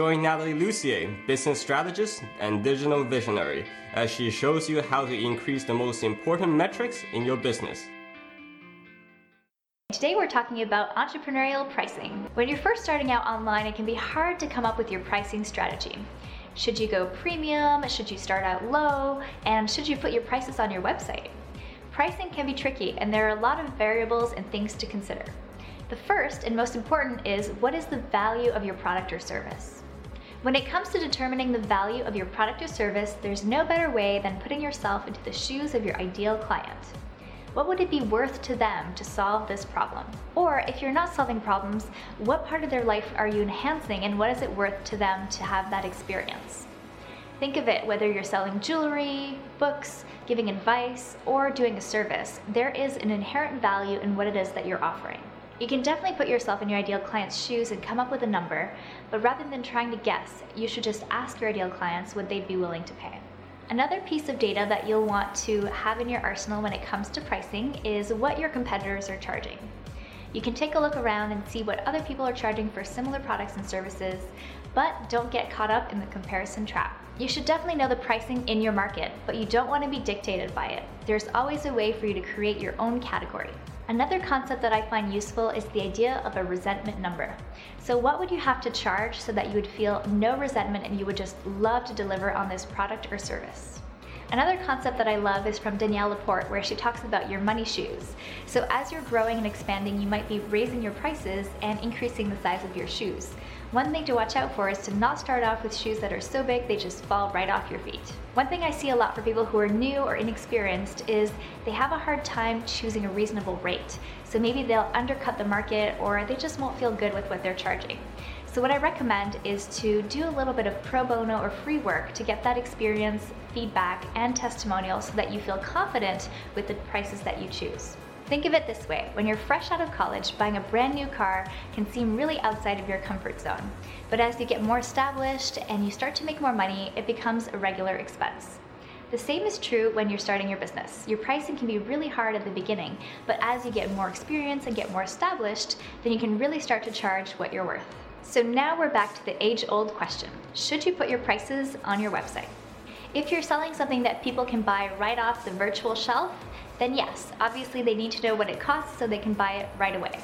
Join Natalie Lussier, business strategist and digital visionary, as she shows you how to increase the most important metrics in your business. Today we're talking about entrepreneurial pricing. When you're first starting out online, it can be hard to come up with your pricing strategy. Should you go premium? Should you start out low? And should you put your prices on your website? Pricing can be tricky, and there are a lot of variables and things to consider. The first and most important is what is the value of your product or service? When it comes to determining the value of your product or service, there's no better way than putting yourself into the shoes of your ideal client. What would it be worth to them to solve this problem? Or if you're not solving problems, what part of their life are you enhancing and what is it worth to them to have that experience? Think of it whether you're selling jewelry, books, giving advice, or doing a service, there is an inherent value in what it is that you're offering. You can definitely put yourself in your ideal client's shoes and come up with a number, but rather than trying to guess, you should just ask your ideal clients would they be willing to pay. Another piece of data that you'll want to have in your arsenal when it comes to pricing is what your competitors are charging. You can take a look around and see what other people are charging for similar products and services, but don't get caught up in the comparison trap. You should definitely know the pricing in your market, but you don't want to be dictated by it. There's always a way for you to create your own category. Another concept that I find useful is the idea of a resentment number. So, what would you have to charge so that you would feel no resentment and you would just love to deliver on this product or service? Another concept that I love is from Danielle Laporte, where she talks about your money shoes. So, as you're growing and expanding, you might be raising your prices and increasing the size of your shoes. One thing to watch out for is to not start off with shoes that are so big they just fall right off your feet. One thing I see a lot for people who are new or inexperienced is they have a hard time choosing a reasonable rate. So maybe they'll undercut the market or they just won't feel good with what they're charging. So, what I recommend is to do a little bit of pro bono or free work to get that experience, feedback, and testimonial so that you feel confident with the prices that you choose. Think of it this way when you're fresh out of college, buying a brand new car can seem really outside of your comfort zone. But as you get more established and you start to make more money, it becomes a regular expense. The same is true when you're starting your business. Your pricing can be really hard at the beginning, but as you get more experience and get more established, then you can really start to charge what you're worth. So now we're back to the age old question Should you put your prices on your website? If you're selling something that people can buy right off the virtual shelf, then yes, obviously they need to know what it costs so they can buy it right away.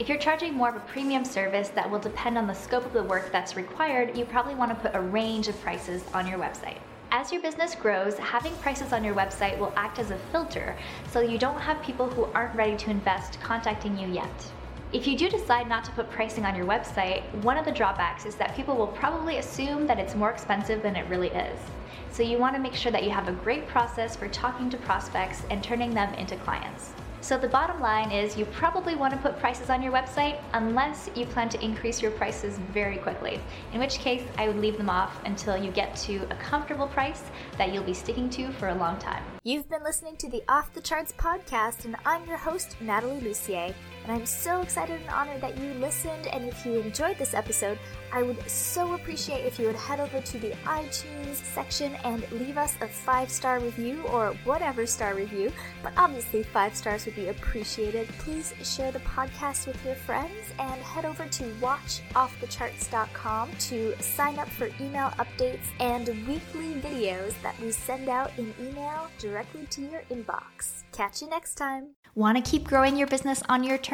If you're charging more of a premium service that will depend on the scope of the work that's required, you probably want to put a range of prices on your website. As your business grows, having prices on your website will act as a filter so you don't have people who aren't ready to invest contacting you yet. If you do decide not to put pricing on your website, one of the drawbacks is that people will probably assume that it's more expensive than it really is. So you want to make sure that you have a great process for talking to prospects and turning them into clients. So the bottom line is you probably want to put prices on your website unless you plan to increase your prices very quickly, in which case I would leave them off until you get to a comfortable price that you'll be sticking to for a long time. You've been listening to the Off the Charts podcast, and I'm your host, Natalie Lussier. And I'm so excited and honored that you listened. And if you enjoyed this episode, I would so appreciate if you would head over to the iTunes section and leave us a five star review or whatever star review. But obviously, five stars would be appreciated. Please share the podcast with your friends and head over to watchoffthecharts.com to sign up for email updates and weekly videos that we send out in email directly to your inbox. Catch you next time. Want to keep growing your business on your terms?